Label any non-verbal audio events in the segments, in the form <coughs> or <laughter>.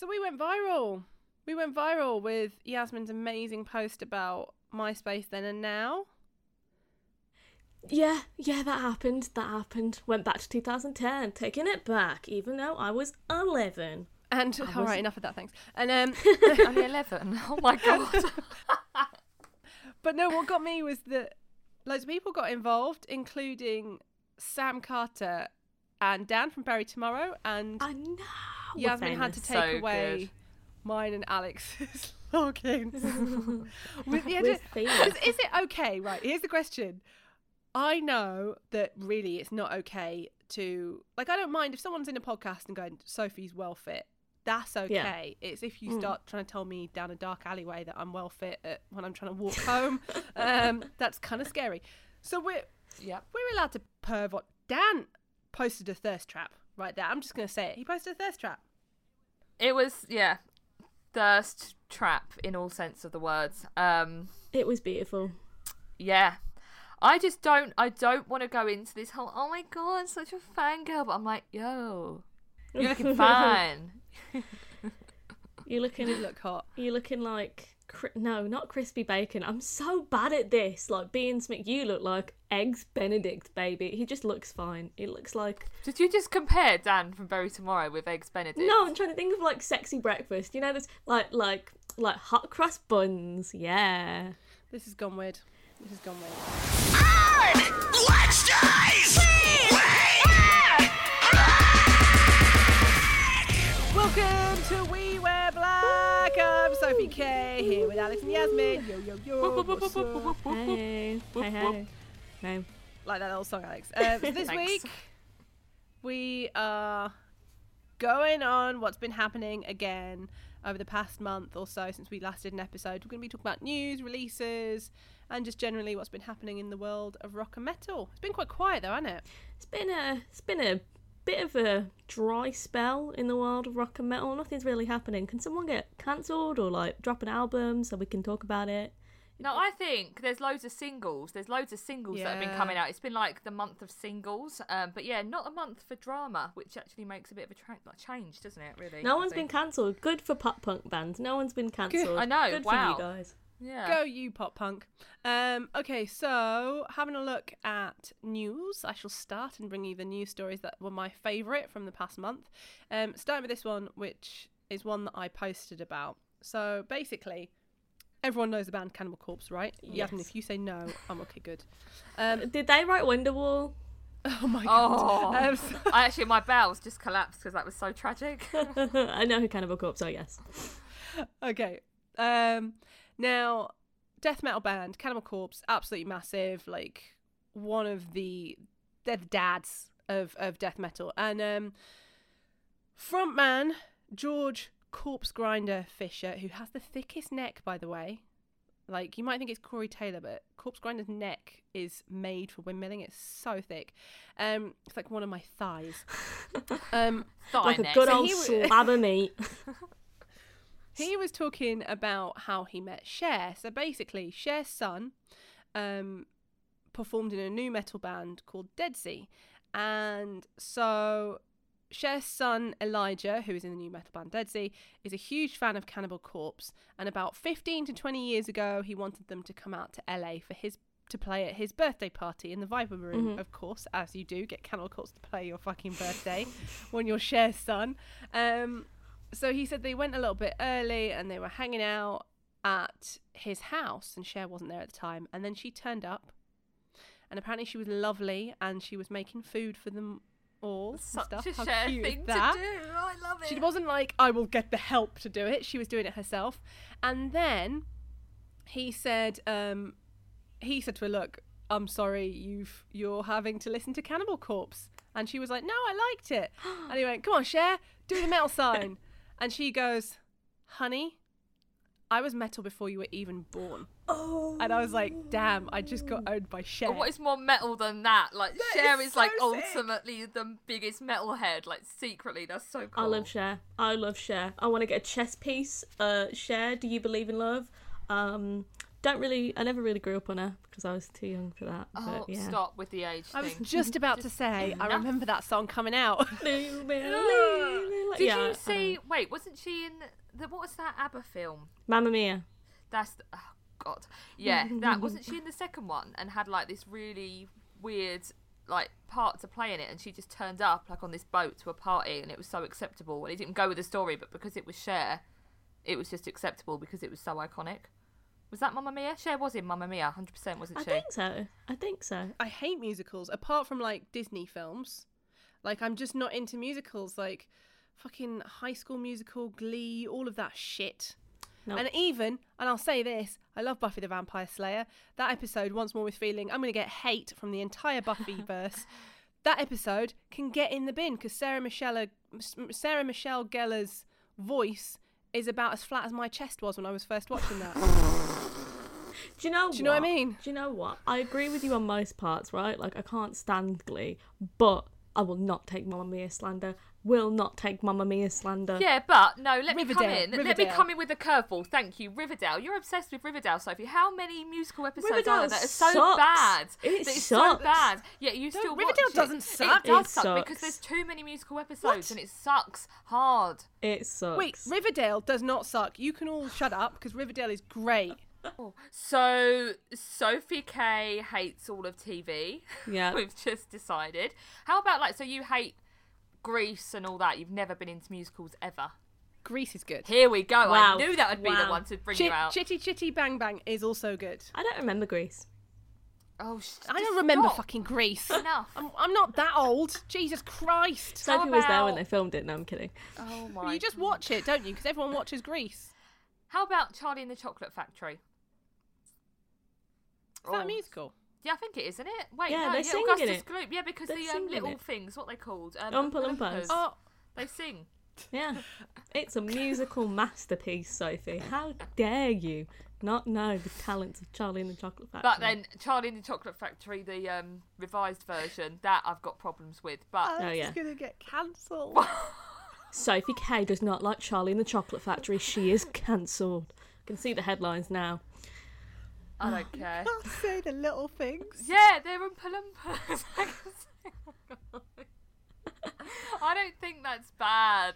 So we went viral. We went viral with Yasmin's amazing post about MySpace then and now. Yeah, yeah, that happened. That happened. Went back to 2010, taking it back, even though I was 11. And all was- right, enough of that, thanks. And um, <laughs> <laughs> Only 11. <laughs> Oh my god. but no, what got me was that loads of people got involved, including Sam Carter and Dan from Bury Tomorrow, and I know. Yasmin had to take So away good. mine and Alex's <laughs> logins. <laughs> With, yeah, We're is, is it okay? Right, here's the question. I know that really it's not okay to like. I don't mind if someone's in a podcast and going, "Sophie's well fit." That's okay. It's if you Mm. start trying to tell me down a dark alleyway that I'm well fit at, when I'm trying to walk home. <laughs> um, that's kind of scary. So we're yep. we're allowed to perv. What Dan posted a thirst trap right there. I'm just gonna say it. He posted a thirst trap. It was, yeah, thirst trap in all sense of the words. Um, It was beautiful. yeah. I just don't, I don't want to go into this whole, oh my god, such a fangirl. But I'm like, yo, you're looking <laughs> fine. You're looking, You look hot. you're looking like cri- no, not crispy bacon. I'm so bad at this. Like Beans Smith, you look like eggs Benedict, baby. He just looks fine. He looks like Did you just compare Dan from Bury Tomorrow with Eggs Benedict? no. I'm trying to think of like sexy breakfast. You know, this like like like hot cross buns. Yeah. This has gone weird. This has gone weird. Let's dice! Welcome to We Wear Black. I'm Sophie K here with Alex and Yasmin. Yo yo yo. What's up? Hey, hey, hey. No. Like that old song, Alex. Uh, so this week we are going on what's been happening again over the past month or so since we last did an episode. We're going to be talking about news, releases, and just generally what's been happening in the world of rock and metal. It's been quite quiet though, hasn't it? It's been a it's been a bit of a dry spell in the world of rock and metal. Nothing's really happening. Can someone get cancelled or like drop an album so we can talk about it? No, I think there's loads of singles. There's loads of singles that have been coming out. It's been like the month of singles, um, but yeah, not a month for drama, which actually makes a bit of a tra- like change, doesn't it? Really. No I one's been cancelled. Good for pop punk bands. No one's been cancelled. I know, Good wow. for you guys. Yeah. Go you pop punk. Um, okay, so having a look at news, I shall start and bring you the news stories that were my favourite from the past month. Um, starting with this one, which is one that I posted about. So basically, everyone knows the band Cannibal Corpse, right? Yes. if you say no, I'm okay, good. Um, <laughs> Did they write Wonderwall? oh my Oh. god. Um, so- <laughs> I actually, my bowels just collapsed because that was so tragic. <laughs> I know who Cannibal Corpse are. Yes. okay. Um now death metal band Cannibal Corpse absolutely massive like one of the they're the dads of of death metal. And um frontman George Corpse Grinder Fisher who has the thickest neck by the way like you might think it's Corey Taylor but Corpse Grinder's neck is made for windmilling. It's so thick. Um it's like one of my thighs. <laughs> Um Thigh Like a good So old w- slab of <laughs> meat. He was talking about how he met Cher. So basically, Cher's son um, performed in a nu metal band called Deadsy. And so Cher's son, Elijah, who is in the nu metal band Deadsy, is a huge fan of Cannibal Corpse. And about 15 to 20 years ago, he wanted them to come out to LA for his to play at his birthday party in the Viper Room, of course, as you do. Get Cannibal Corpse to play your fucking birthday <laughs> when you're Cher's son. Um, so he said they went a little bit early and they were hanging out at his house and Cher wasn't there at the time and then she turned up and apparently she was lovely and she was making food for them all and Such stuff. a How cute thing that? to do. I love it. She wasn't like, I will get the help to do it. She was doing it herself. And then he said, um, he said to her, Look, I'm sorry, you've you're having to listen to Cannibal Corpse. And she was like, No, I liked it. <gasps> and he went, Come on, Cher, do the metal sign. <laughs> and she goes, Honey, I was metal before you were even born. Oh. And I was like, Damn, I just got owned by Cher. What is more metal than that? Like Cher is is like sick. ultimately the biggest metalhead. Like secretly, that's so cool. I love Cher. I love Cher. I want to get a chess piece. Uh, Cher, do you believe in love? Um, don't really. I never really grew up on her because I was too young for that. Oh, but yeah. stop with the age I was just about to say, I remember that song coming out. <laughs> Did <laughs> Did yeah, you see? Wait, wasn't she in the? What was that ABBA film? Mamma Mia? That's the, oh god, yeah. That <laughs> wasn't she in the second one and had like this really weird like part to play in it, and she just turned up like on this boat to a party, and it was so acceptable, and it didn't go with the story, but because it was Cher, it was just acceptable because it was so iconic. Was that Mamma Mia? Cher was in Mamma Mia, hundred percent, wasn't I she? I think so. I think so. I hate musicals, apart from like Disney films. Like, I'm just not into musicals, like fucking High School Musical, Glee, all of that shit. Nope. And even, and I'll say this, I love Buffy the Vampire Slayer. That episode, Once More with Feeling, I'm going to get hate from the entire Buffy <laughs> verse. That episode can get in the bin because Sarah Michelle, Sarah Michelle Gellar's voice is about as flat as my chest was when I was first watching that. <laughs> Do you know? Do you know what I mean? Do you know what? I agree with you on most parts, right? Like I can't stand Glee, but I will not take Mamma Mia slander. Will not take Mamma Mia slander. Yeah, but no, let me come Riverdale, in. Let me come in with a curveball. Thank you, Riverdale. You're obsessed with Riverdale, Sophie. How many musical episodes are there that are so sucks. bad? It that it's so bad. Yeah, you still Riverdale watch doesn't suck. It does It suck because there's too many musical episodes and it sucks hard. It sucks. Wait, Riverdale does not suck. You can all shut up because Riverdale is great. So Sophie K hates all of TV. Yeah. <laughs> We've just decided. How about like so you hate Grease and all that? You've never been into musicals ever. Grease is good. Here we go. Wow. I knew that would be the one to bring Chi- you out. Chitty Chitty Bang Bang is also good. I don't remember Grease. oh, sh- I don't remember stop. fucking Grease. Enough. I'm, I'm not that old. Jesus Christ. Sophie was there when they filmed it. No, I'm kidding. Oh my. you just watch it, don't you? Because everyone watches Grease. How about Charlie and the Chocolate Factory? Is that Oh. a musical? Yeah, I think it is, isn't it? Wait, Yeah, no, they yeah, sing in it. Gloop. Yeah, because They the um, little it. things, what are they called? Um, Oompa Oompa Loompas. Loompas. Oh, They sing. Yeah. <laughs> It's a musical masterpiece, Sophie. How dare you not know the talents of Charlie and the Chocolate Factory? But then Charlie and the Chocolate Factory, the um, revised version, that I've got problems with. But that's yeah. It's gonna get cancelled. <laughs> Sophie K does not like Charlie and the Chocolate Factory. She is cancelled. I can see the headlines now. I don't <laughs> care. Can't say the little things. Yeah, they're Oompa Loompas. <laughs> I I don't think that's bad.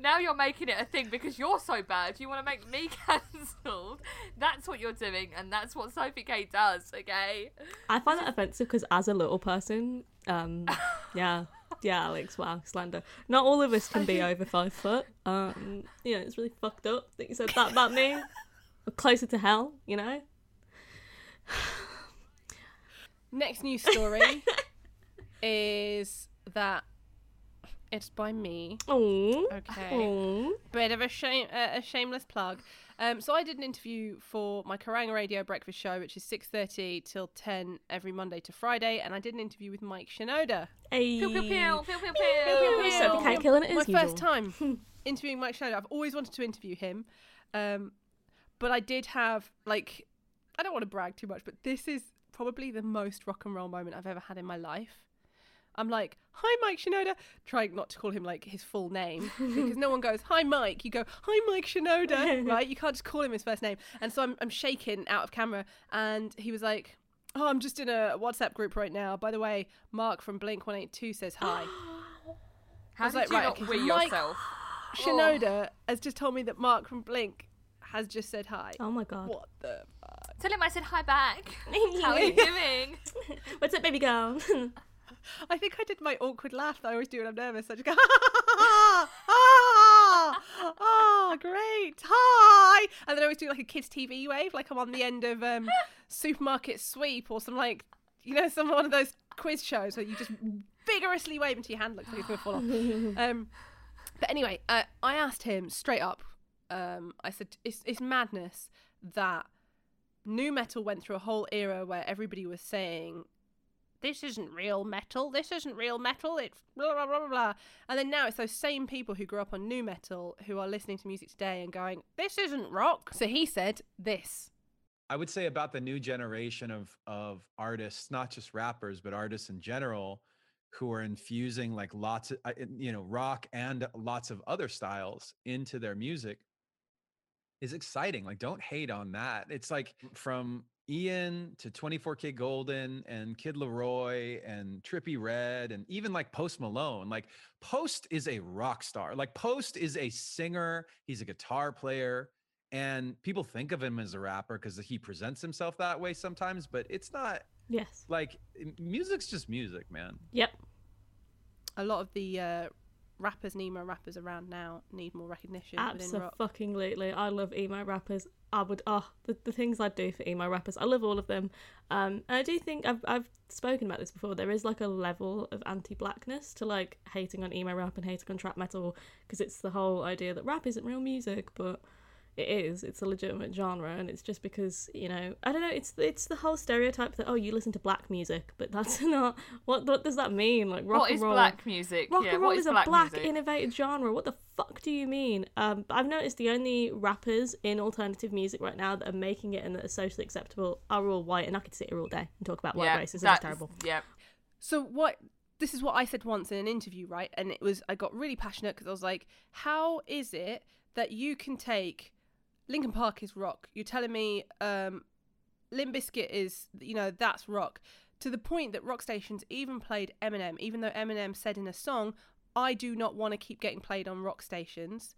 Now you're making it a thing because you're so bad. You want to make me <laughs> cancelled. That's what you're doing, and that's what Sophie K does. Okay. I find that offensive because as a little person, um, yeah, yeah, Alex, wow, slander. Not all of us can be over five foot. Um, you know, it's really fucked up that you said that about me. We're closer to hell, you know. <laughs> Next news story <laughs> is that it's by me. Oh, Okay. Bit of a shame, uh, a shameless plug. Um, so I did an interview for my Kerrang Radio breakfast show, which is six thirty till ten every Monday to Friday, and I did an interview with Mike Shinoda. Hey. Pew pew pew pew pew pew. pew. Sophie K killing it My as first time <laughs> interviewing Mike Shinoda. I've always wanted to interview him, um, but I did have like I don't want to brag too much, but this is probably the most rock and roll moment I've ever had in my life. I'm like, hi, Mike Shinoda, trying not to call him like his full name <laughs> because no one goes, hi, Mike. You go, hi, Mike Shinoda, <laughs> right? You can't just call him his first name. And so I'm, I'm shaking out of camera, and he was like, oh, I'm just in a WhatsApp group right now. By the way, Mark from Blink 182 says hi. <gasps> How was did like, you right, not okay, wee Mike- yourself? <gasps> Shinoda has just told me that Mark from Blink has just said hi. Oh my god. What the? Tell him I said hi back. How are you doing? What's up, baby girl? I think I did my awkward laugh that I always do when I'm nervous. I just go, ah, ah, ah, great, hi. And then I always do like a kids' TV wave, like I'm on the end of um, Supermarket Sweep or some like, you know, some one of those quiz shows where you just vigorously wave until your hand looks like it's going to fall off. Um, but anyway, uh, I asked him straight up. Um, I said, it's, it's madness that nu metal went through a whole era where everybody was saying this isn't real metal. This isn't real metal. It's blah blah blah blah. And then now it's those same people who grew up on nu metal who are listening to music today and going, "This isn't rock." So he said this. I would say about the new generation of of artists, not just rappers, but artists in general, who are infusing like lots of uh, you know rock and lots of other styles into their music. Is exciting. Like, don't hate on that. It's like from Ian to 24kGoldn and Kid LAROI and Trippie Redd and even like Post Malone. Like, Post is a rock star. Like, Post is a singer, he's a guitar player. And people think of him as a rapper because he presents himself that way sometimes, but it's not Yes. like music's just music, man. Yep. A lot of the uh, rappers and emo rappers around now need more recognition. Absolutely. I love emo rappers. I would oh the, the things I'd do for emo rappers. I love all of them. Um and I do think I've I've spoken about this before. There is like a level of anti-blackness to like hating on emo rap and hating on trap metal because it's the whole idea that rap isn't real music, but it is. It's a legitimate genre, and it's just because you know I don't know. It's it's the whole stereotype that oh you listen to black music, but that's <laughs> not what what does that mean? Like rock what and is roll. black music? Rock yeah, and roll what is, is black a black music? innovative genre. What the fuck do you mean? Um, I've noticed the only rappers in alternative music right now that are making it and that are socially acceptable are all white, and I could sit here all day and talk about white yeah, racism. It's that's- terrible. Yeah, So what? This is what I said once in an interview, right? And it was I got really passionate because I was like, "How is it that you can take Linkin Park is rock? You're telling me um, Limp Bizkit is, you know, that's rock." To the point that rock stations even played Eminem, even though Eminem said in a song, "I do not want to keep getting played on rock stations,"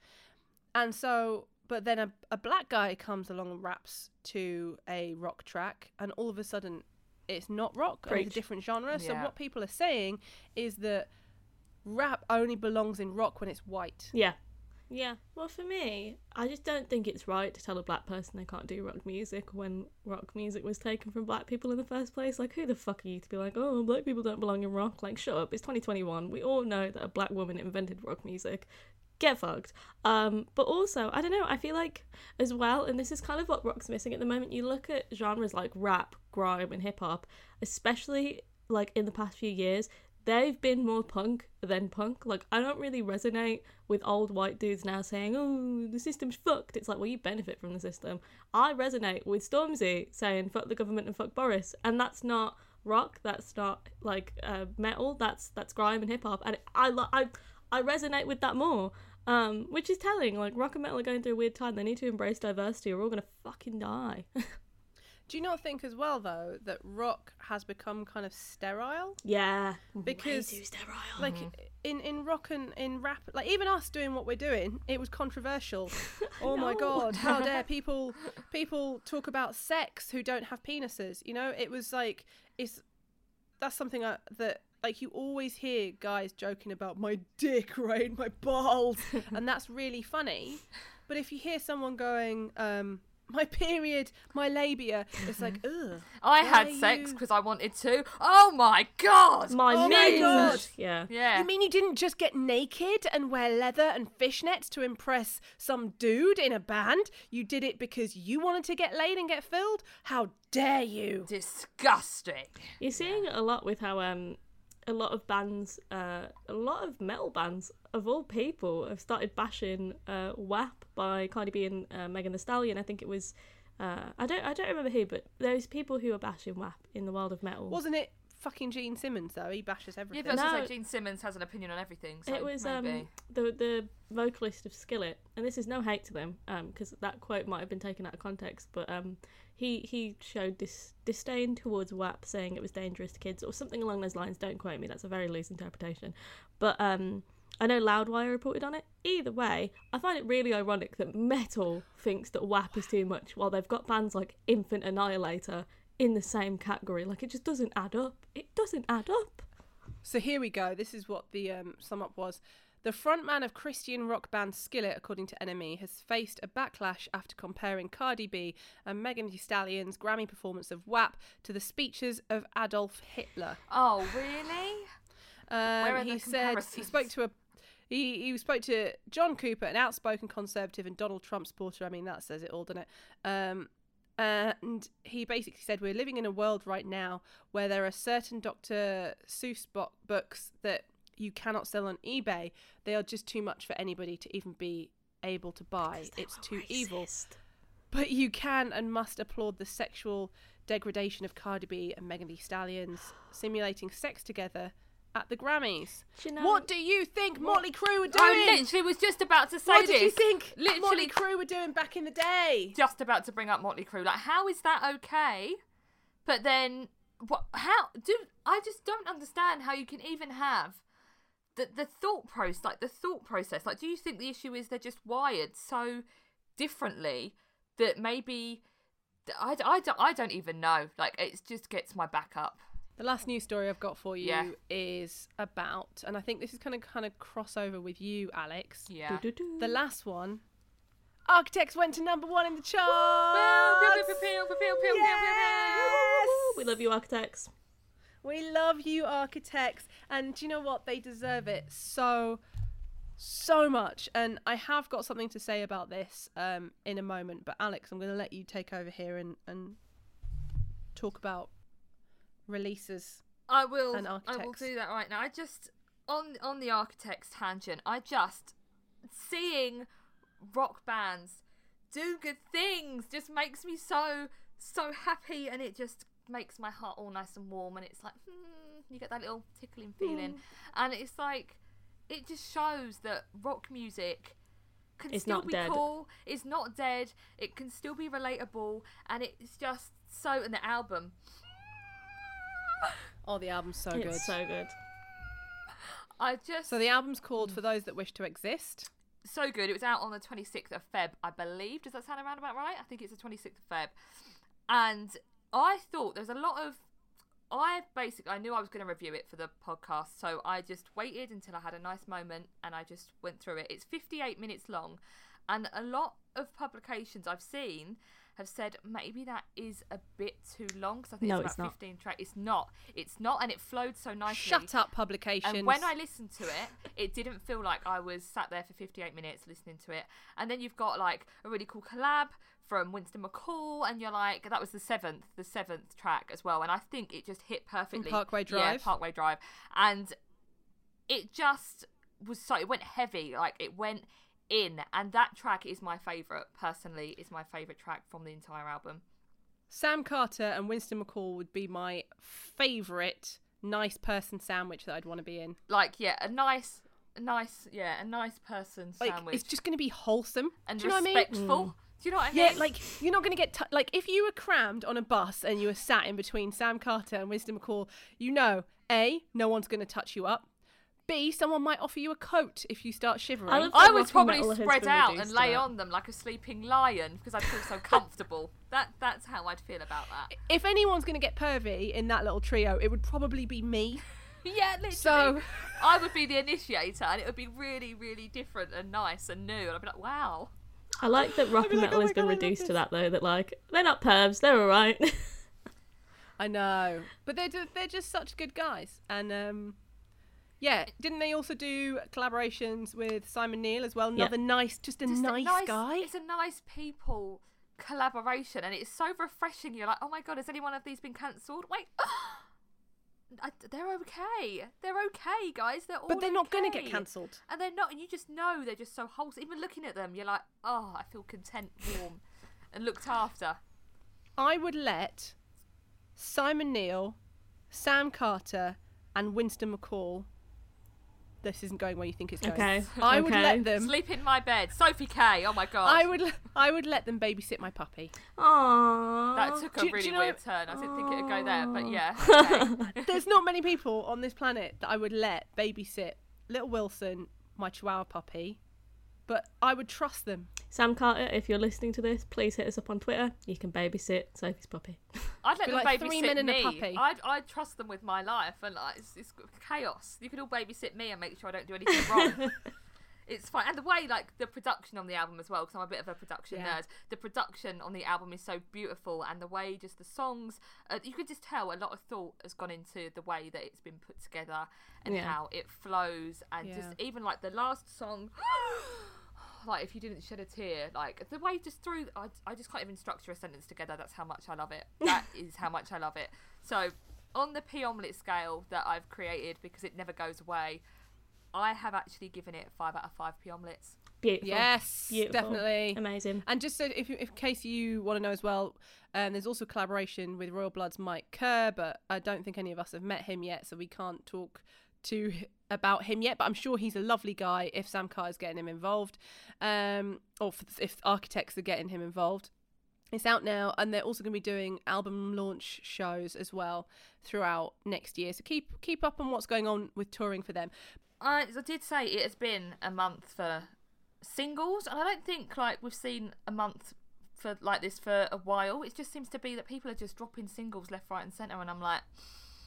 and so. But then a, a black guy comes along and raps to a rock track, and all of a sudden it's not rock it's a different genre. So what people are saying is that rap only belongs in rock when it's white. Yeah. Yeah. Well, for me, I just don't think it's right to tell a black person they can't do rock music when rock music was taken from black people in the first place. Like, who the fuck are you to be like, oh, black people don't belong in rock? Like, shut up. It's 2021. We all know that a black woman invented rock music. Get fucked. Um, but also, I don't know. I feel like as well, and this is kind of what rock's missing at the moment. You look at genres like rap, grime, and hip hop, especially like in the past few years they've been more punk than punk. Like, I don't really resonate with old white dudes now saying, oh, the system's fucked. It's like, well, you benefit from the system. I resonate with Stormzy saying, fuck the government and fuck Boris. And that's not rock, that's not like uh, metal, that's that's grime and hip hop. And I, I, I resonate with that more. Um, which is telling, like rock and metal are going through a weird time. They need to embrace diversity, or we're all gonna fucking die. <laughs> Do you not think as well though that rock has become kind of sterile? yeah, Because, Way too sterile. Like in in rock and in rap, like even us doing what we're doing, it was controversial. <laughs> oh my god, how <laughs> dare people people talk about sex who don't have penises? You know, it was like it's that's something I, that like you always hear guys joking about my dick, right, my balls, <laughs> and that's really funny. But if you hear someone going, um, my period, my labia, it's like, <laughs> ugh. I had sex because I wanted to. Oh my god! my Oh my. God. Yeah. yeah. You mean you didn't just get naked and wear leather and fishnets to impress some dude in a band? You did it because you wanted to get laid and get filled? How dare you? disgusting? You're seeing it a lot with how um a lot of bands, uh, a lot of metal bands of all people have started bashing uh, WAP by Cardi B and uh, Megan Thee Stallion. I think it was, uh, I don't, I don't remember who, but there's people who are bashing WAP in the world of metal. Wasn't it fucking Gene Simmons though? He bashes Yeah, everything. but I was No. gonna Gene Simmons has an opinion on everything. So it was maybe. um the the vocalist of Skillet, and this is no hate to them, um, because that quote might have been taken out of context, but um, he he showed this disdain towards WAP, saying it was dangerous to kids or something along those lines. Don't quote me; that's a very loose interpretation. But um, I know Loudwire reported on it. Either way, I find it really ironic that metal thinks that WAP is too much, while they've got bands like Infant Annihilator in the same category. Like it just doesn't add up. It doesn't add up. So here we go. This is what the um, sum up was. The frontman of Christian rock band Skillet, according to NME, has faced a backlash after comparing Cardi B and Megan Thee Stallion's Grammy performance of WAP to the speeches of Adolf Hitler. Oh really? Um, are he the said he spoke to a he, he spoke to John Cooper, an outspoken conservative and Donald Trump supporter. I mean, that says it all, doesn't it? Um, and he basically said we're living in a world right now where there are certain Dr. Seuss bo- books that you cannot sell on eBay. They are just too much for anybody to even be able to buy. It's too evil. But you can and must applaud the sexual degradation of Cardi B and Megan Thee Stallions, simulating sex together at the Grammys. Do you know- What do you think Motley Crue were doing? I literally was just about to say this. what this. did you think Literally Motley Crue were doing back in the day? just about to bring up Motley Crue. Like, how is that okay? But then, what? How do I just don't understand how you can even have the the thought process, like the thought process. Like, do you think the issue is they're just wired so differently that maybe I, I, don't, I don't even know. Like, it just gets my back up. The last news story I've got for you Yeah. is about, and I think this is kind of kind of crossover with you, Alex. Yeah. Doo-doo-doo. The last one, Architects went to number one in the charts. Yes! We love you, architects. We love you, architects. And do you know what? They deserve it so, so much. And I have got something to say about this um, in a moment. But Alex, I'm going to let you take over here and, and talk about releases. I will. I will do that right now. I just on on the architects tangent. I just seeing rock bands do good things just makes me so so happy, and it just makes my heart all nice and warm. And it's like hmm, you get that little tickling feeling, and it's like it just shows that rock music. Can It's still not be dead. cool. It's not dead. It can still be relatable, and it's just so. And the album, Oh, the album's so it's good. so good. I just So the album's called For Those That Wish to Exist. so good. It was out on the 26th of Feb, I believe. Does that sound around about right? I think it's the 26th of Feb. And I thought there's a lot of. I basically I knew I was going to review it for the podcast, so I just waited until I had a nice moment and I just went through it. It's 58 minutes long, and a lot of publications I've seen have said maybe that is a bit too long because I think No, it's it's about not. 15 tracks. It's not. It's not, and it flowed so nicely. Shut up, publications. And when I listened to it, it didn't feel like I was sat there for 58 minutes listening to it. And then you've got like a really cool collab from Winston McCall, and you're like, that was the seventh, the seventh track as well. And I think it just hit perfectly. Parkway Drive. Yeah, Parkway Drive. And it just was so, it went heavy, like it went in. And that track is my favourite, personally, is my favourite track from the entire album. Sam Carter and Winston McCall would be my favourite nice person sandwich that I'd want to be in. Like, yeah, a nice. a Nice, yeah, a nice person Like sandwich it's just going to be wholesome. and Do you know what I mean? respectful. Mm. Do you know what I mean? Yeah, like you're not going to get t- like if you were crammed on a bus and you were sat in between Sam Carter and Winston McCall, you know, a no one's going to touch you up. B someone might offer you a coat if you start shivering. I I would probably spread out and lay that. on them like a sleeping lion because I'd feel so <laughs> comfortable. that that's how I'd feel about that. if anyone's going to get pervy in that little trio, it would probably be me. <laughs> Yeah, literally. So- I would be the initiator, and it would be really, really different and nice and new. And I'd be like, wow. I like that <laughs> rock be and like, metal "Oh has my been God, reduced to that though. That like they're not pervs, they're all right. I know, but they're they're just such good guys, and um, yeah, didn't they also do collaborations with Simon Neil as well? Yeah. Another nice, just a Just nice, guy. It's a nice people collaboration, and it's so refreshing. You're like, oh my god, has any one of these been cancelled? Wait. <gasps> I, they're okay. They're okay, guys. They're all But they're not going to get cancelled. And they're not, and you just know they're just so wholesome. Even looking at them, you're like, oh, I feel content, warm, and looked after. I would let Simon Neil, Sam Carter, and Winston McCall. This isn't going where you think it's going. okay. <laughs> I would let them. Sleep in my bed. Sophie K. Oh my god. I would. I would let them babysit my puppy. Aww. That took a Do you- do really you know- weird turn. I didn't think it'd go there, but yeah. <laughs> Okay. There's not many people on this planet that I would let babysit little Wilson, my Chihuahua puppy, but I would trust them. Sam Carter, if you're listening to this, please hit us up on Twitter. You can babysit Sophie's puppy. <laughs> I'd let Be them like babysit three men and a puppy. I'd, I'd trust them with my life, and like, it's, it's chaos. You can all babysit me and make sure I don't do anything <laughs> wrong. It's fine, and the way like the production on the album as well, because I'm a bit of a production Yeah. nerd. The production on the album is so beautiful, and the way just the songs, uh, you can just tell a lot of thought has gone into the way that it's been put together and Yeah. how it flows, and Yeah. just even like the last song. <gasps> <gasps> <gasps> Like if you didn't shed a tear, like the way just through, I, I just can't even structure a sentence together. That's how much I love it. <laughs> That is how much I love it. So on the P omelette scale that I've created because it never goes away, I have actually given it five out of five P omelettes. Beautiful. Yes, Beautiful. definitely. Amazing. And just so, if, in case you want to know as well, um, there's also collaboration with Royal Blood's Mike Kerr, but I don't think any of us have met him yet, so we can't talk to h- about him yet, but I'm sure he's a lovely guy. If Sam Carr is getting him involved, um, or if, architects are getting him involved, it's out now, and they're also going to be doing album launch shows as well throughout next year. So keep keep up on what's going on with touring for them. I, I did say it has been a month for singles, and I don't think like we've seen a month for like this for a while. It just seems to be that people are just dropping singles left, right, and centre, and I'm like,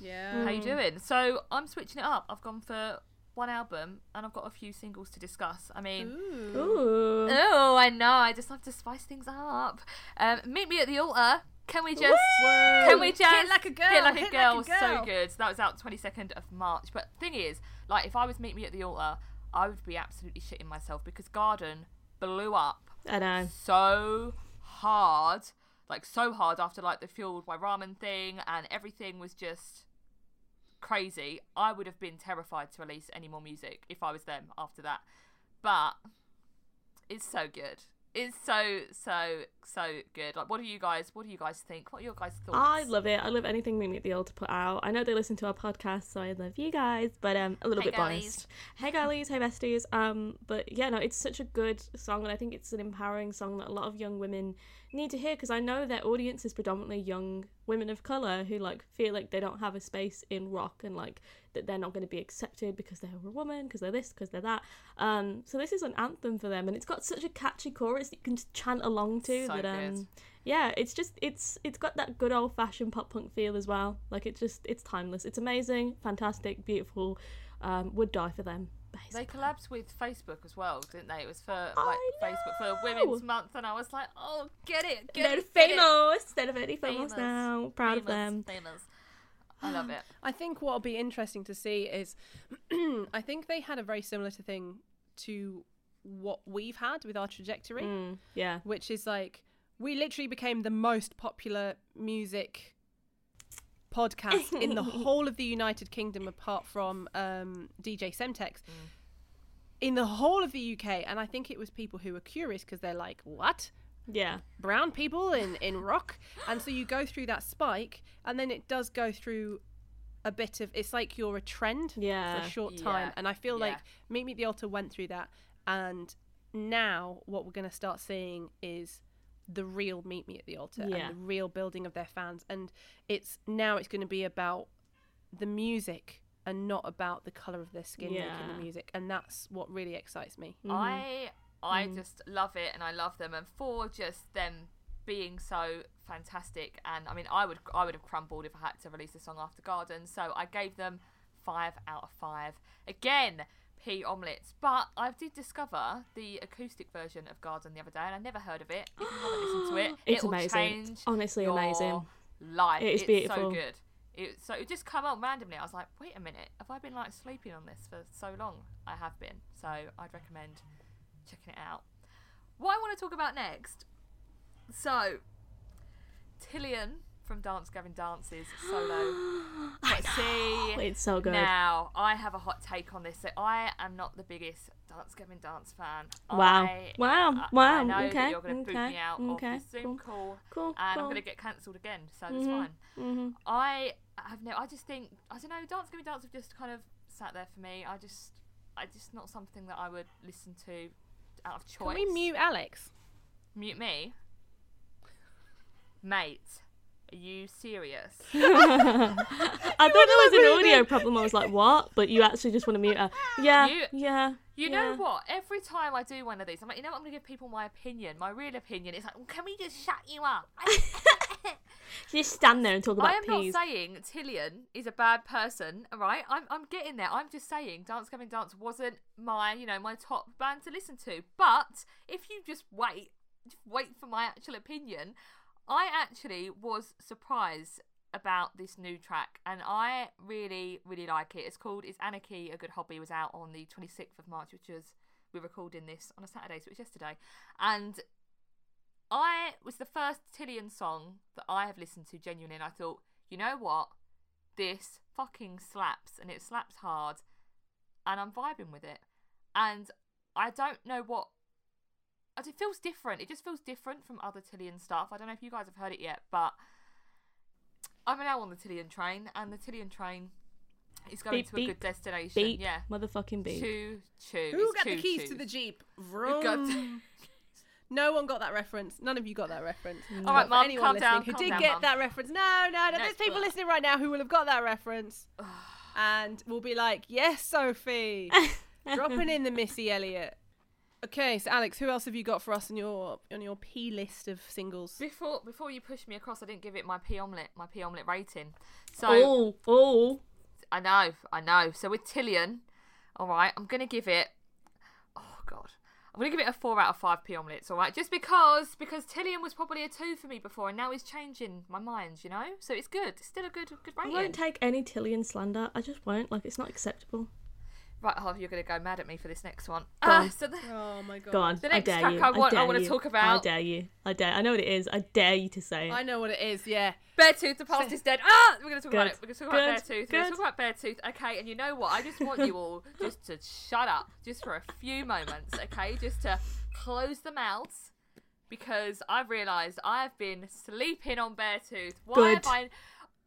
Yeah. how you doing? So I'm switching it up. I've gone for one album, and I've got a few singles to discuss. I mean. Ooh. Ooh. Oh, I know. I just love to spice things up. Um, meet me at the altar. Can we just? Can we just Hit like a girl, Hit like a hit like girl. So good. So that was out twenty second of March. But thing is, like, if I was meet me at the altar, I would be absolutely shitting myself because Garden blew up I know. so hard, like so hard after like the fueled by ramen thing, and everything was just crazy. I would have been terrified to release any more music if I was them after that. But it's so good. It's so so so good. Like, what do you guys? What do you guys think? What are your guys' thoughts? I love it. I love anything we Meet Me at the Altar put out. I know they listen to our podcast, so I love you guys, but um, a little Hey, bit girlies. biased. Hey, girlies. Hey, besties. Um, but yeah, no, it's such a good song, and I think it's an empowering song that a lot of young women need to hear because I know their audience is predominantly young women of color who like feel like they don't have a space in rock and like that they're not going to be accepted because they're a woman, because they're this, because they're that. Um, so this is an anthem for them, and it's got such a catchy chorus that you can just chant along to. So that um, yeah, it's just it's it's got that good old fashioned pop punk feel as well. Like it's just it's timeless. It's amazing, fantastic, beautiful. Um, would die for them. They Basically. collabed with Facebook as well, didn't they? It was for like Facebook for. Women's Month, and I was like, "Oh, get it, get They're it, get it." famous. They're very famous, Famous. now. Proud of them. Famous. I love it. I think what'll be interesting to see is, <clears throat> I think they had a very similar to thing to what we've had with our trajectory, Mm, yeah. which is like we literally became the most popular music podcast in the <laughs> whole of the United Kingdom, apart from um, DJ Semtex. In the whole of the UK, and I think it was people who were curious because they're like, "What? Yeah. brown people in in rock. And so you go through that spike and then it does go through a bit of it's like you're a trend Yeah. for a short time. Yeah, and i feel like meet me at the altar went through that. And now what we're going to start seeing is the real meet me at the altar Yeah. and the real building of their fans. And it's now it's going to be about the music and not about the color of their skin making the music. And that's what really excites me. Mm-hmm. I I mm. just love it and I love them and for just them being so fantastic and I mean I would I would have crumbled if I had to release a song after Garden so I gave them five out of five. Again pea omelets but I did discover the acoustic version of Garden the other day and I never heard of it. If you haven't listened to it <gasps> It's it'll amazing. change honestly amazing. life. It is it's beautiful. so good. It, so it just come out randomly. I was like wait a minute. Have I been like sleeping on this for so long? I have been so I'd recommend checking it out. What I want to talk about next. So, Tilian from Dance Gavin Dance's solo. <gasps> But see, It's so good. now I have a hot take on this. So I am not the biggest Dance Gavin Dance fan. Wow. I, Wow. I, Wow. I know Okay. that you're going to boot Okay. me out Okay. of the Zoom Cool. call, Cool. and I'm going to get cancelled again. So that's Mhm. fine. Mhm. I have no. I just think I don't know. Dance Gavin Dance have just kind of sat there for me. I just, I just not something that I would listen to out of choice. can we mute alex Mute me? Mate, are you serious? <laughs> I thought there was an audio problem. I was like, what? But you actually just want to mute her. Yeah. You- yeah. You yeah. know what? Every time I do one of these, I'm like, you know what? I'm going to give people my opinion, my real opinion. It's like, well, can we just shut you up? <laughs> Just stand there and talk about I am peas. not saying Tilian is a bad person, all right? I'm, I'm getting there. I'm just saying Dance Gavin Dance wasn't my, you know, my top band to listen to. But if you just wait, just wait for my actual opinion, I actually was surprised about this new track and I really, really like it. It's called Is Anarchy a Good Hobby? It was out on the 26th of March, which was, we're recording this on a Saturday, so it was yesterday. And I was the first Tilian song that I have listened to genuinely, and I thought, you know what, this fucking slaps, and it slaps hard, and I'm vibing with it, and I don't know what. It feels different. It just feels different from other Tilian stuff. I don't know if you guys have heard it yet, but I'm now on the Tilian train, and the Tilian train is going Beep, to a beep. good destination. Beep, Yeah. motherfucking beep. Choo choo. Who It's got the choo keys to the jeep? Who got- Vroom. <laughs> No one got that reference. None of you got that reference. All right, For Mum, anyone calm listening down, who calm did down, get Mum. that reference, no, no, no. No, There's people but- listening right now who will have got that reference, <sighs> and will be like, "Yes, Sophie, <laughs> dropping in the Missy Elliott." Okay, so Alex, who else have you got for us on your on your P list of singles? Before before you pushed me across, I didn't give it my P omelette my P omelette rating. So Oh, oh. I know, I know. So with Tilian, all right, I'm gonna give it. Oh God, I'm gonna give it a four out of five P omelettes. All right, just because because Tilian was probably a two for me before, and now he's changing my mind. You know, so it's good. It's still a good good rating. I won't take any Tilian slander. I just won't. Like, it's not acceptable. Right, oh, you're gonna go mad at me for this next one. Go Uh, on. so the, Oh my god! Go on. The I next dare track you. I want- I dare wanna talk about. I dare you. I dare. I know what it is. I dare you to say it. I know what it is. Yeah. Beartooth, the past is dead. Ah, we're gonna talk about it. We're gonna talk about Good. Beartooth. We're gonna talk about Beartooth. Okay, and you know what? I just want you all <laughs> just to shut up, just for a few moments. Okay, just to close the mouths, because I've realised I've been sleeping on Beartooth. Why Good. have I?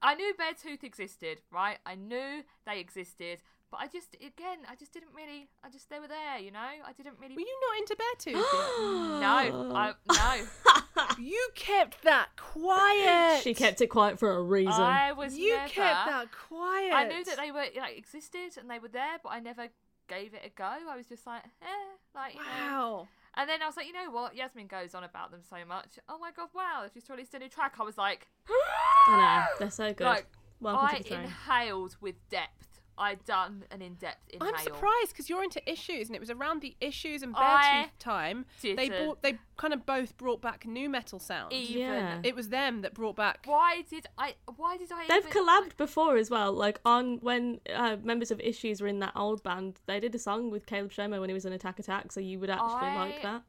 I knew Beartooth existed, right? I knew they existed, but I just, again, I just didn't really. I just they were there, you know. I didn't really. Were you not into Beartooth? yet? <gasps> No, <gasps> I, no. <laughs> you kept that quiet. She kept it quiet for a reason. I was You never. kept that quiet. I knew that they were like existed and they were there, but I never gave it a go. I was just like, eh, like you know. Wow. And then I was like, you know what? Yasmin goes on about them so much. Oh my god, wow! They've just released a new track. I was like, <gasps> I know. They're so good. like Welcome I to the inhaled with depth. I done an in-depth inhale. I'm surprised because you're into issues, and it was around the issues and Beartooth I time. They didn't. brought, they kind of both brought back nu metal sounds. Even Yeah. It was them that brought back. why did I? Why did I? They've even, collabed before as well. Like on when uh, members of Issues were in that old band, they did a song with Caleb Shomo when he was in Attack Attack. So you would actually I- like that.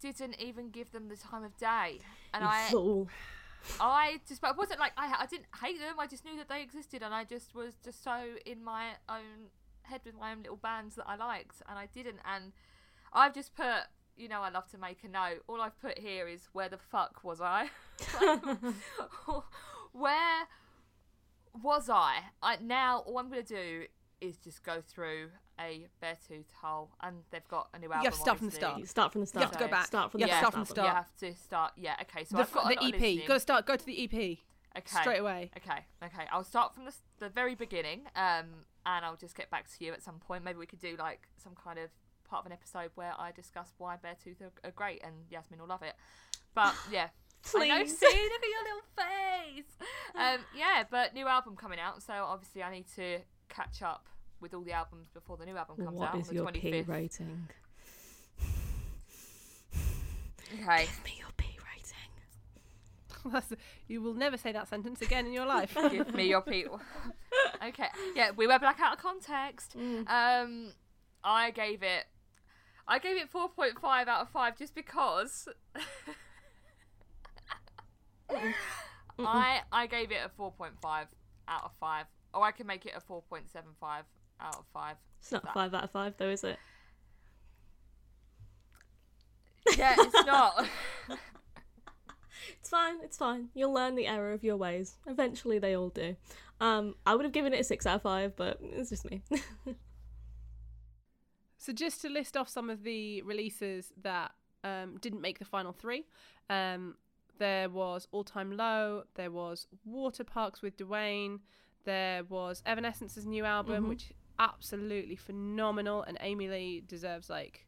Didn't even give them the time of day, and You I fool. I just, but it wasn't like I, I didn't hate them. I just knew that they existed, and I just was just so in my own head with my own little bands that I liked, and I didn't. And I've just put, you know, I love to make a note. All I've put here is where the fuck was I? <laughs> <laughs> where was I? I now all I'm gonna do is just go through a Beartooth hole, and they've got a new album. have to start from the start. You start from the start. You have to go back. Start from the have to start. start from the You have to start. Yeah. Okay. So the I've got the lot of EP. listening. Got to start. Go to the EP Okay. straight away. Okay, okay. I'll start from the, the very beginning, um, and I'll just get back to you at some point. Maybe we could do like some kind of part of an episode where I discuss why Beartooth are, are great, and Yasmin will love it. But <sighs> yeah, I know. Please. See, look at your little face. Um, yeah, but new album coming out, so obviously I need to catch up with all the albums before the new album comes what out on the your 25th. P rating? Okay. Give me your P rating. <laughs> You will never say that sentence again in your life. <laughs> Give me your P. okay. Yeah, we were black out of context. Mm. Um, I gave it. I gave it 4.5 out of 5 just because Mm-mm. <laughs> Mm-mm. I I gave it a 4.5 out of 5 Oh, I can make it a 4.75 out of 5. It's not that. 5 out of 5, though, is it? Yeah, it's <laughs> not. it's fine, it's fine. You'll learn the error of your ways. Eventually, they all do. Um, I would have given it a 6 out of 5, but it's just me. <laughs> so, just to list off some of the releases that um, didn't make the final three. Um, there was All Time Low, there was Waterparks with Dwayne, there was Evanescence's new album, Mhm. which is absolutely phenomenal, and Amy Lee deserves like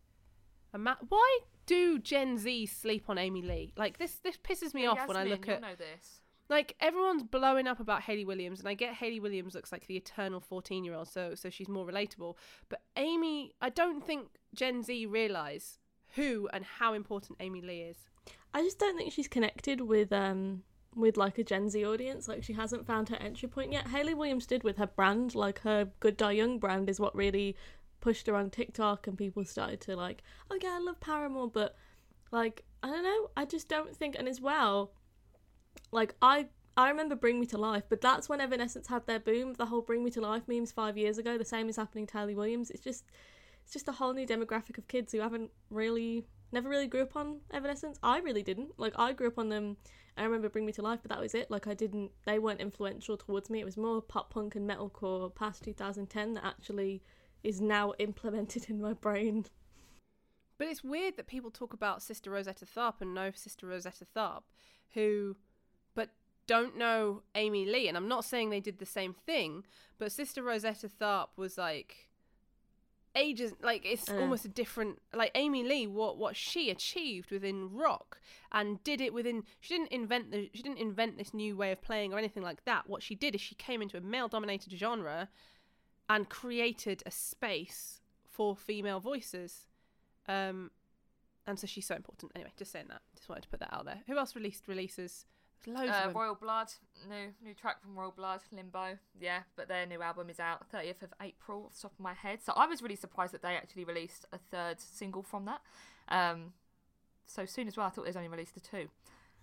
a ma- Why do Gen Z sleep on Amy Lee? Like this, this pisses me off when I look at know this. like everyone's blowing up about Hayley Williams, and I get Hayley Williams looks like the eternal fourteen-year-old, so so she's more relatable. But Amy, I don't think Gen Z realize who and how important Amy Lee is. I just don't think she's connected with um with like a Gen Z audience. Like she hasn't found her entry point yet. Hayley Williams did with her brand, like her Good Dye Young brand is what really pushed her on TikTok and people started to like, oh yeah, I love Paramore, but like I don't know, I just don't think and as well, like I I remember Bring Me to Life, but that's when Evanescence had their boom. The whole Bring Me to Life memes five years ago. The same is happening to Hayley Williams. It's just it's just a whole new demographic of kids who haven't really never really grew up on Evanescence. I really didn't. Like I grew up on them. I remember Bring Me to Life, but that was it. Like I didn't. They weren't influential towards me. It was more pop punk and metalcore past 2010 that actually is now <laughs> implemented in my brain. But it's weird that people talk about Sister Rosetta Tharpe and know Sister Rosetta Tharpe, who, but don't know Amy Lee. And I'm not saying they did the same thing, but Sister Rosetta Tharpe was like ages like it's Uh. almost a different like Amy Lee what what she achieved within rock and did it within she didn't invent the she didn't invent this new way of playing or anything like that. What she did is she came into a male dominated genre and created a space for female voices. Um and so she's so important. Anyway just saying that. Just wanted to put that out there. Who else released releases loads Uh, of them. Royal Blood, new new track from Royal Blood, Limbo. Yeah, but their new album is out 30th of April off the top of my head. So I was really surprised that they actually released a third single from that. Um, so soon as well. I thought they'd only released the two.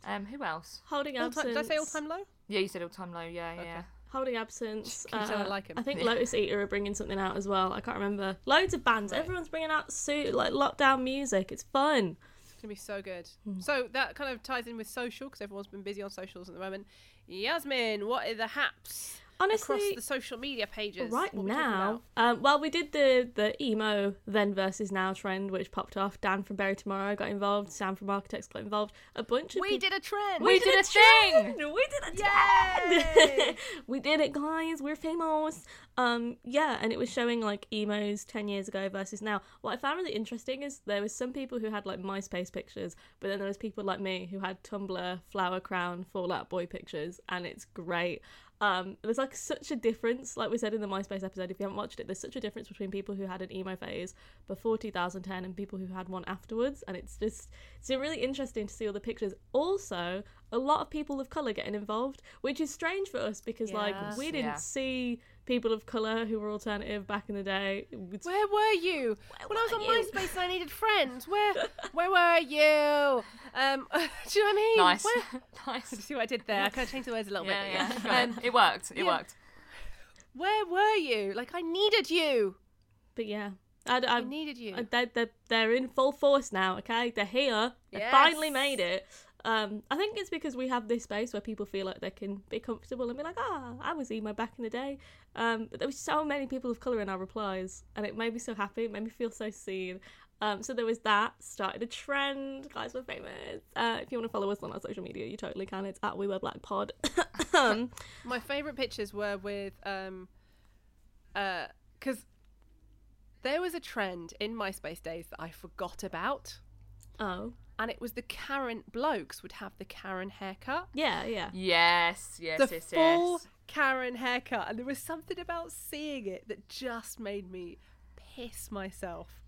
Um, who else? Holding All absence. time, did I say all time low Yeah, you said All Time Low. Yeah, Okay. yeah. Holding absence. Keep sounding uh, like 'em. I think Lotus Eater are bringing something out as well. I can't remember. Loads of bands. Right. Everyone's bringing out suit like lockdown music. It's fun. It's gonna be so good. Hmm. So that kind of ties in with social because everyone's been busy on socials at the moment. Yasmin, what are the haps across Honestly, the social media pages? right now, um, well, we did the the emo then versus now trend, which popped off. Dan from Bury Tomorrow got involved. Sam from Architects got involved. A bunch of we people. did a trend. We did a thing! We did a trend. <laughs> we did it, guys. We're famous. Um, yeah, and it was showing like emos ten years ago versus now. What I found really interesting is there was some people who had like MySpace pictures, but then there was people like me who had Tumblr, Flower Crown, Fallout Boy pictures, and it's great. Um, there's like such a difference, like we said in the MySpace episode. If you haven't watched it, there's such a difference between people who had an emo phase before 2010 and people who had one afterwards, and it's just it's really interesting to see all the pictures. Also, a lot of people of color getting involved, which is strange for us because like we didn't Yeah. see people of color who were alternative back in the day. It's- Where were you when I was on you? MySpace and I needed friends? <laughs> Where where were you? Um, <laughs> do you know what I mean? Nice, Where, <laughs> nice. see what I did there? I kind of changed the words a little Yeah, bit. yeah. yeah. Um, it worked. It yeah. worked. Where were you? Like I needed you. But yeah, I, I I, needed you. I, they're, they're, they're in full force now. Okay, they're here. They finally made it. Um, I think it's because we have this space where people feel like they can be comfortable and be like, ah, I was emo back in the day. Um, but there was so many people of color in our replies, and it made me so happy. It made me feel so seen. Um, so there was that. Started a trend. Guys, we're famous. Uh, if you want to follow us on our social media, you totally can. It's at We Wear Black Pod. <coughs> um, My favourite pictures were with um uh because there was a trend in MySpace days that I forgot about, oh, and it was the Karen blokes would have the Karen haircut, yeah, yeah. Yes, yes, the yes, full yes. Karen haircut, and there was something about seeing it that just made me piss myself.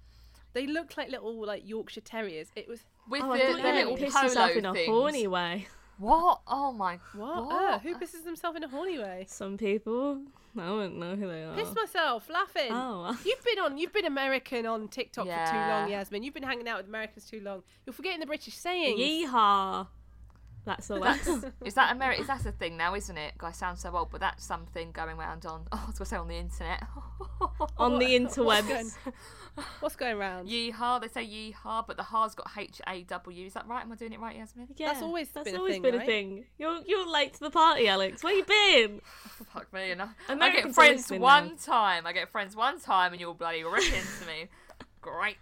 They looked like little like Yorkshire terriers. It was With Oh, the, the little piss polo yourself in a things. horny way. What? Oh my. what? What? Uh, who pisses themselves in a horny way? Some people, I wouldn't know who they are. Pissed myself laughing. Oh. You've been on. You've been American on TikTok for too long, Yasmin. You've been hanging out with Americans too long. You're forgetting the British sayings. Yeehaw! That's all. <laughs> That's <laughs> Is that America? Is that a thing now, isn't it? I sound so old, but that's something going around on. Oh, <laughs> I was gonna say on the internet. on the What's interwebs. going, what's going round? yeehaw. They say yeehaw, but the ha's got H A W. Is that right? Am I doing it right, Yasmin? Yeah, that's always that's been a always thing, been right? a thing. You're you're late to the party, Alex. Where you been? Fuck me, and I, I get friends one now. time. I get friends one time, and you'll bloody rip into me. Great.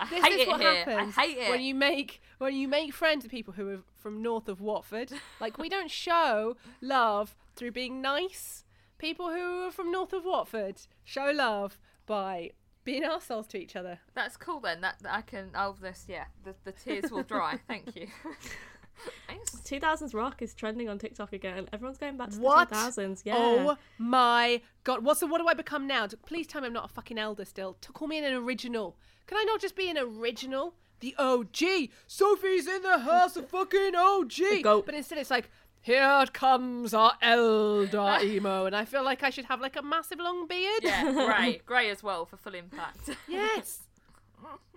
I This hate is it what here. happens I hate it. when you make when you make friends with people who are from north of Watford. <laughs> Like we don't show love through being nice. People who are from north of Watford show love by being ourselves to each other. That's cool then. That, that I can. Oh, this. Yeah. The, the tears will dry. <laughs> Thank you. <laughs> Thanks. 2000s rock is trending on TikTok again. Everyone's going back to What? the 2000s. Yeah. Oh my god! What's the, what do I become now? Please tell me I'm not a fucking elder still. To call me an original. Can I not just be an original? The OG. Sophie's in the house, a fucking OG. goat. But instead, it's like. Here comes our elder emo, and I feel like I should have like a massive long beard. Yeah. <laughs> Grey. Grey as well for full impact. Yes. <laughs>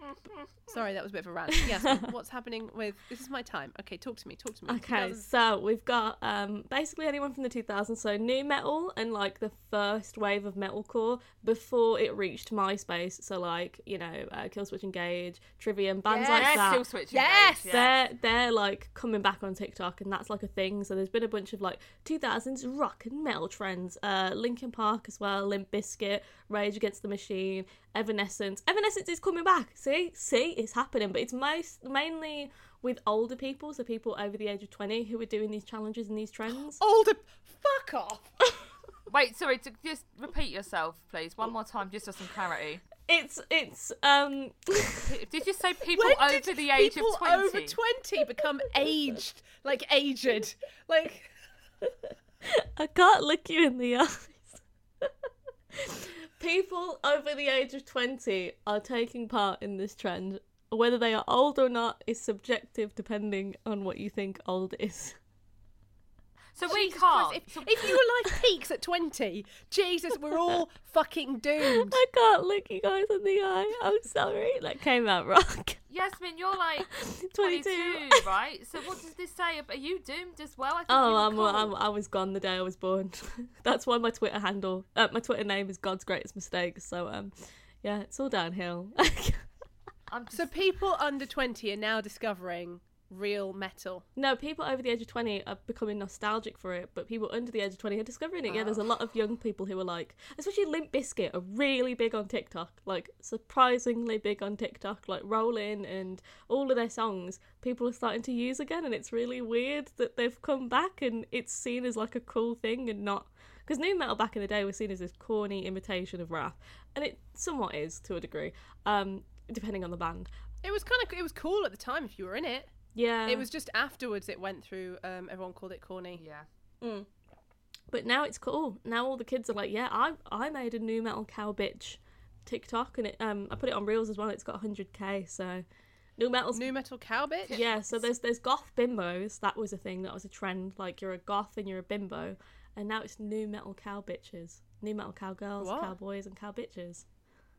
Sorry, that was a bit of a rant. <laughs> Yes, what's happening with this is my time. Okay, talk to me, talk to me. Okay, so we've got um, basically anyone from the 2000s, so nu metal and like the first wave of metalcore before it reached MySpace. So like you know, uh, Killswitch Engage, Trivium, bands like Yeah, that. still switching. Yes! yeah. They're they're like coming back on TikTok, and that's like a thing. So there's been a bunch of like 2000s rock and metal trends. Uh, Linkin Park as well, Limp Bizkit, Rage Against the Machine, Evanescence. Evanescence is coming back. See, see, it's happening, but it's most mainly with older people, so people over the age of 20 who are doing these challenges and these trends. <gasps> older. Fuck off. <laughs> Wait, sorry, to just repeat yourself, please, one more time, just for some clarity. It's it's um Did <laughs> you say people When over did the age people of 20? over 20 become aged? Like aged? Like <laughs> I can't look you in the eyes. People over the age of 20 are taking part in this trend. Whether they are old or not is subjective depending on what you think old is. So we Jesus can't. Christ, if, so- if your life peaks at 20, Jesus, we're all <laughs> fucking doomed. I can't look you guys in the eye. I'm sorry. That came out wrong. Yasmin, you're like <laughs> 22. 22, right? So what does this say? Are you doomed as well? I think Oh, I'm. I'm, I was gone the day I was born. <laughs> That's why my Twitter handle, uh, my Twitter name is God's Greatest Mistake. So, um, yeah, it's all downhill. I'm just, So people under 20 are now discovering real metal. No, people over the age of 20 are becoming nostalgic for it, but people under the age of 20 are discovering it. Yeah, there's a lot of young people who are like, especially Limp Bizkit, are really big on TikTok. Like, surprisingly big on TikTok. Like, Rolling and all of their songs, people are starting to use again, and it's really weird that they've come back and it's seen as like a cool thing and not. Because nu metal back in the day was seen as this corny imitation of rap, and it somewhat is to a degree, um, depending on the band. It was kind of it was cool at the time if you were in it. Yeah. It was just afterwards it went through um, everyone called it corny. yeah. But now it's cool. Now all the kids are like, yeah, I I made a nu metal cow bitch TikTok and it um I put it on Reels as well. It's got 100k. So nu metal's Nu metal cow bitch. yeah. So there's there's goth bimbos. That was a thing. That was a trend. Like you're a goth and you're a bimbo, and now it's nu metal cow bitches, nu metal cowgirls, What? cowboys, and cow bitches.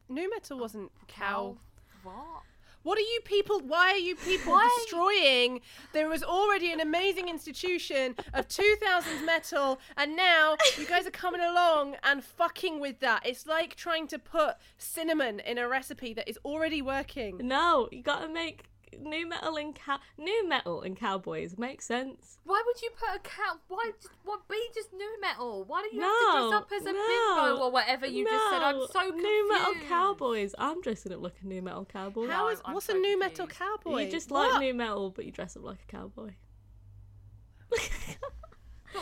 Nu metal wasn't cow. What? What are you people? Why are you people destroying? There was already an amazing institution of 2000s metal, and now you guys are coming along and fucking with that. It's like trying to put cinnamon in a recipe that is already working. No, you gotta make nu metal and cow nu metal and cowboys makes sense. Why would you put a cow? Why? Just, why be just nu metal? Why do you have to dress up as a no, bimbo or whatever you just said? I'm so confused. nu metal cowboys. I'm dressing up like a nu metal cowboy. How No, is I'm what's so a nu metal cowboy? You just What? like nu metal, but you dress up like a cowboy. <laughs>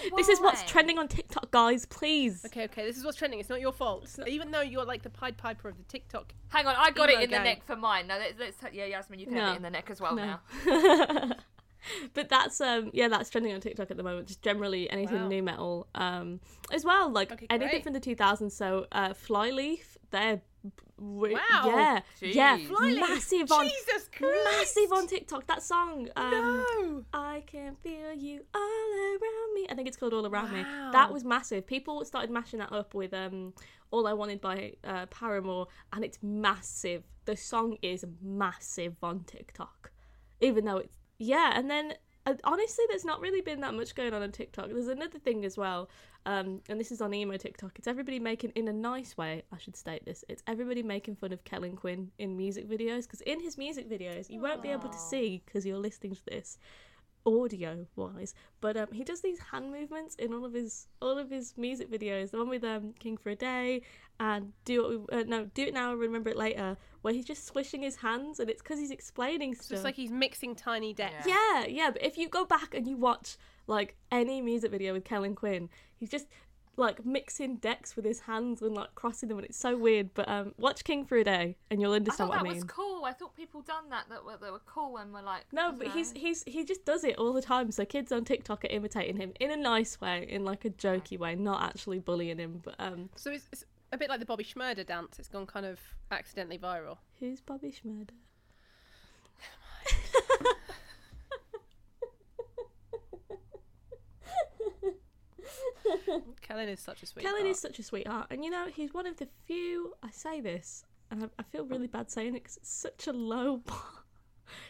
But this is what's trending on TikTok, guys. Please. Okay, okay, this is what's trending. It's not your fault. Even though you're like the Pied Piper of the TikTok. Hang on, I got it in gang. the neck for mine. No, let's, let's yeah, Yasmin, you can have No. it in the neck as well No. now. <laughs> but that's um yeah that's trending on TikTok at the moment. Just generally anything Wow. nu metal um as well like Okay, anything great. from the 2000s. So uh, Flyleaf, they're re- Wow. yeah yeah Jeez. Flyleaf. massive on Jesus Christ! massive on TikTok. That song um No. I can feel you all around me. I think it's called All Around Me. That was massive. People started mashing that up with um All I Wanted by uh, Paramore, and it's massive. The song is massive on TikTok, even though it's yeah. And then honestly, there's not really been that much going on on TikTok. There's another thing as well, um, and this is on emo TikTok. It's everybody making in a nice way. I should state this. It's everybody making fun of Kellin Quinn in music videos because in his music videos you won't be able to see because you're listening to this audio wise but um he does these hand movements in all of his all of his music videos the one with um king for a day and do what we, uh, no do it now remember it later where he's just swishing his hands and it's because he's explaining It's stuff just like he's mixing tiny decks. yeah yeah but if you go back and you watch like any music video with Kellin Quinn he's just like mixing decks with his hands and like crossing them and it's so weird but um watch king for a day and you'll I understand thought what that i mean was cool. I thought people done that that were, that were cool and were like. No, but don't he's he's he just does it all the time. So kids on TikTok are imitating him in a nice way, in like a jokey way, not actually bullying him. But um, So it's, it's a bit like the Bobby Shmurda dance. It's gone kind of accidentally viral. who's Bobby Shmurda? <laughs> <laughs> Kellin is such a sweet. Kellin is such a sweetheart, and you know he's one of the few. I say this and I, I feel really bad saying it because it's such a low <laughs> bar.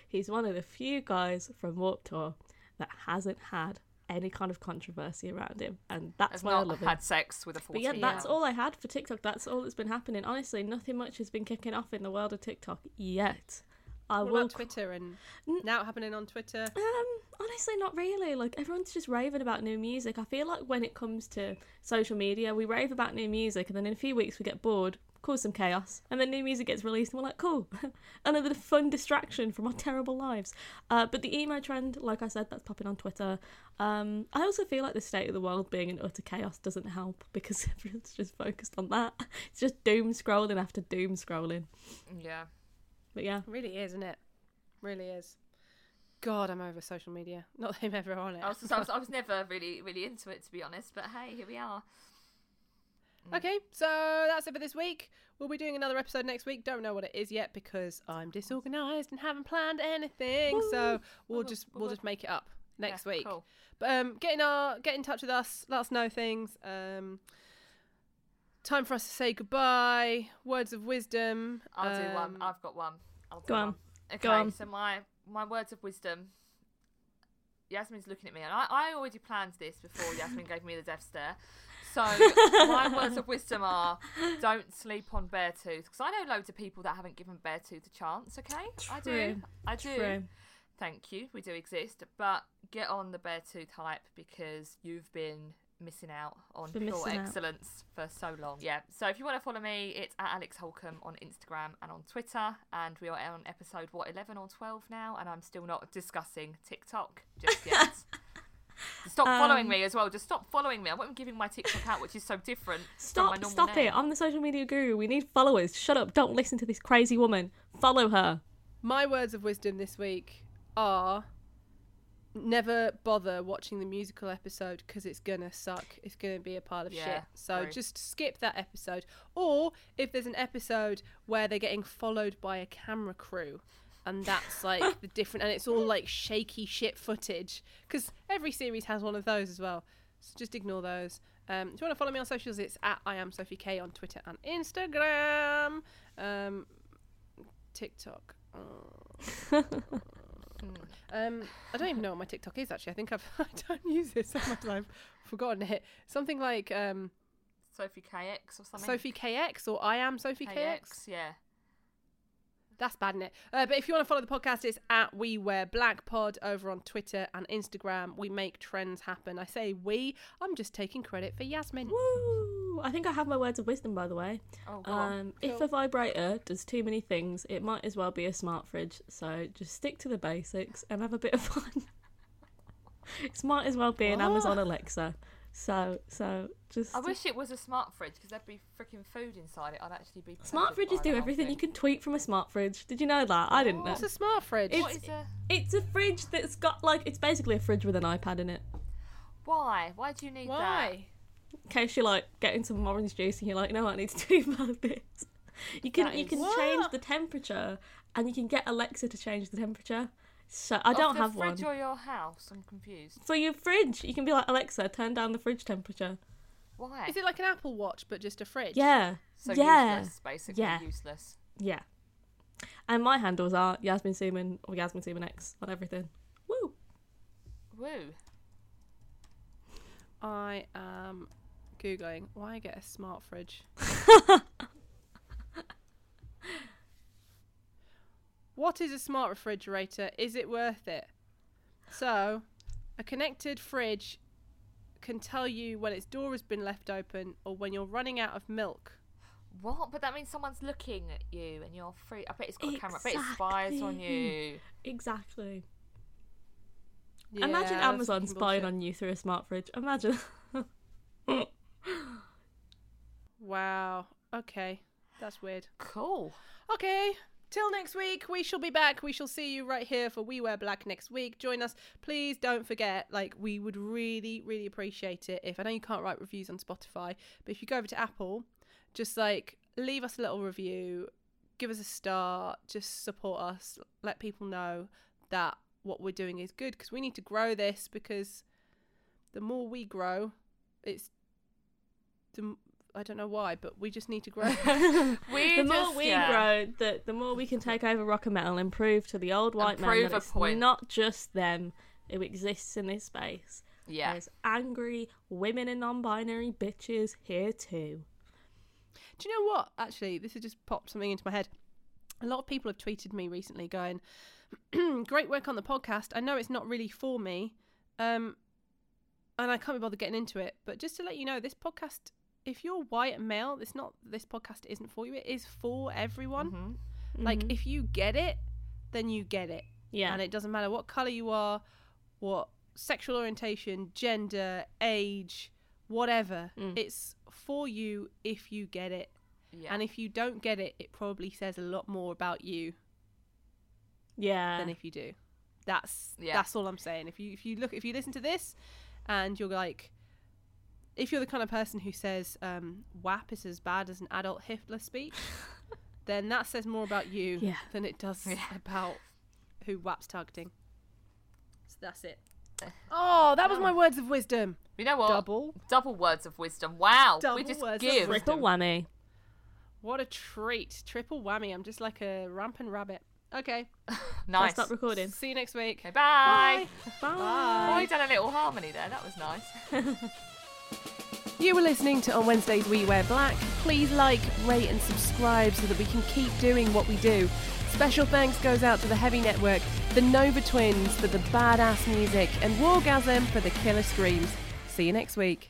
He's one of the few guys from Warped Tour that hasn't had any kind of controversy around him, and that's Has why I not love him. had sex with a fourteen. But yeah, that's all I had for TikTok. That's all that's been happening. Honestly, nothing much has been kicking off in the world of TikTok yet. I What will. about Twitter and N- now happening on Twitter? Um, honestly, not really. Like everyone's just raving about new music. I feel like when it comes to social media, we rave about new music, and then in a few weeks we get bored, cause some chaos, and then new music gets released, and we're like, cool, <laughs> another fun distraction from our terrible lives. Uh, but the emo trend, like I said, that's popping on Twitter. Um, I also feel like the state of the world being in utter chaos doesn't help because <laughs> everyone's just focused on that. It's just doom scrolling after doom scrolling. Yeah. But yeah, It really is, isn't it? Really is. God, I'm over social media. <laughs> Not that I'm ever on it. I was, I was I <laughs> was never really really into it to be honest, but hey, here we are. Okay, so that's it for this week. We'll be doing another episode next week. Don't know what it is yet because I'm disorganized and haven't planned anything. So we'll just we'll just make it up next Yeah, week. Cool. But um, get in our get in touch with us. Let us know things. Um, time for us to say goodbye. Words of wisdom. I'll do one. Um, I've got one. I'll Go on. one. Okay, Go on. so my my words of wisdom. Yasmin's looking at me, and I, I already planned this before Yasmin gave me the death stare. So <laughs> my words of wisdom are: don't sleep on Beartooth, because I know loads of people that haven't given Beartooth a chance. Okay, I do, I do. True. Thank you, we do exist, but get on the bear tooth hype because you've been missing out on Been pure missing out. excellence for so long. Yeah. So if you want to follow me, it's at Alex Holcomb on Instagram and on Twitter, and we are on episode what eleven or twelve now, and I'm still not discussing TikTok just yet. <laughs> stop following Um, me as well. Just stop following me. I won't be giving my TikTok out, which is so different from my Stop, stop name. it. I'm the social media guru. We need followers. Shut up. Don't listen to this crazy woman. Follow her. My words of wisdom this week are never bother watching the musical episode because it's gonna suck. It's gonna be a pile of Yeah, shit. So true. just skip that episode. Or if there's an episode where they're getting followed by a camera crew. And that's like <laughs> the different, and it's all like shaky shit footage because every series has one of those as well. So just ignore those. Um, if you want to follow me on socials, it's at I am Sophie K on Twitter and Instagram. Um, TikTok. Oh. <laughs> Um, I don't even know what my TikTok is actually. I think I've <laughs> I don't use it so much I've forgotten it. Something like um, Sophie KX or something. Sophie KX or I am Sophie KX. Yeah. That's bad, is it? Uh, but if you want to follow the podcast, it's at We Wear Black Pod over on Twitter and Instagram. We make trends happen. I say we. I'm just taking credit for Yasmin. Woo! I think I have my words of wisdom, by the way. Oh, go on. Um, If a vibrator does too many things, it might as well be a smart fridge. So just stick to the basics and have a bit of fun. <laughs> it might as well be an Amazon Alexa. So, so just I wish it was a smart fridge because there'd be freaking food inside it. I'd actually be. smart fridges do everything. thing. You can tweet from a smart fridge. Did you know that? I didn't know. What's a smart fridge? It's- What is a? It's a fridge that's got like it's basically a fridge with an iPad in it. Why? Why do you need that? Why? In case you're like getting some orange juice and you're like, no, I need to do about this. You can That you is- can What? change the temperature and you can get Alexa to change the temperature. So I don't of the have one. fridge or your house? I'm confused. For your fridge, you can be like Alexa, turn down the fridge temperature. Why? Is it like an Apple Watch but just a fridge? Yeah, so yeah, useless, basically Yeah. useless. yeah. And my handles are Yasmin Seaman or Yasmin Seaman X on everything. Woo! Woo. I am googling why get a smart fridge. <laughs> what is a smart refrigerator? Is it worth it? So, a connected fridge can tell you when its door has been left open or when you're running out of milk. What? But that means someone's looking at you and you're free. I bet it's got a camera. I bet it spies on you. Exactly. Yeah, Imagine Amazon spying bullshit. on you through a smart fridge. Imagine. <laughs> Wow. Okay. That's weird. Cool. Okay. Till next week, we shall be back. We shall see you right here for We Wear Black next week. Join us. Please don't forget, like, we would really, really appreciate it if I know you can't write reviews on Spotify, but if you go over to Apple, just like leave us a little review, give us a star, just support us, let people know that what we're doing is good because we need to grow this because the more we grow, it's the I don't know why, but we just need to grow. <laughs> <laughs> We the more just- we yeah. grow, the the more we can take over rock and metal and prove to the old white man prove that a it's point. not just them who exists in this space. Yeah. There's angry women and non-binary bitches here too. Do you know what? Actually, this has just popped something into my head. A lot of people have tweeted me recently going, <clears throat> "Great work on the podcast. I know it's not really for me, um, and I can't be bothered getting into it. But just to let you know, this podcast, if you're white and male, it's not this podcast isn't for you. It is for everyone. Mhm. Like if you get it, then you get it, Yeah. and it doesn't matter what color you are, what sexual orientation, gender, age, whatever. Mm. It's for you if you get it. Yeah. And if you don't get it, it probably says a lot more about you yeah. than if you do. That's Yeah. that's all I'm saying. If you if you look if you listen to this and you're like if you're the kind of person who says um, WAP is as bad as an adult Hitler speech, <laughs> then that says more about you Yeah. than it does Yeah. about who WAP's targeting. So that's it. Oh, that was my words of wisdom. you know what? Double. Double words of wisdom. Wow. Double we just words of give. wisdom. Triple whammy. What a treat. Triple whammy. I'm just like a rampant rabbit. Okay. <laughs> Nice. Stop recording. See you next week. Okay, bye. Bye. Oh, you done a little harmony there. That was nice. <laughs> You were listening to On Wednesdays We Wear Black. Please like, rate, and subscribe so that we can keep doing what we do. Special thanks goes out to the Heavy Network, the Nova Twins for the badass music, and Wargasm for the killer screams. See you next week.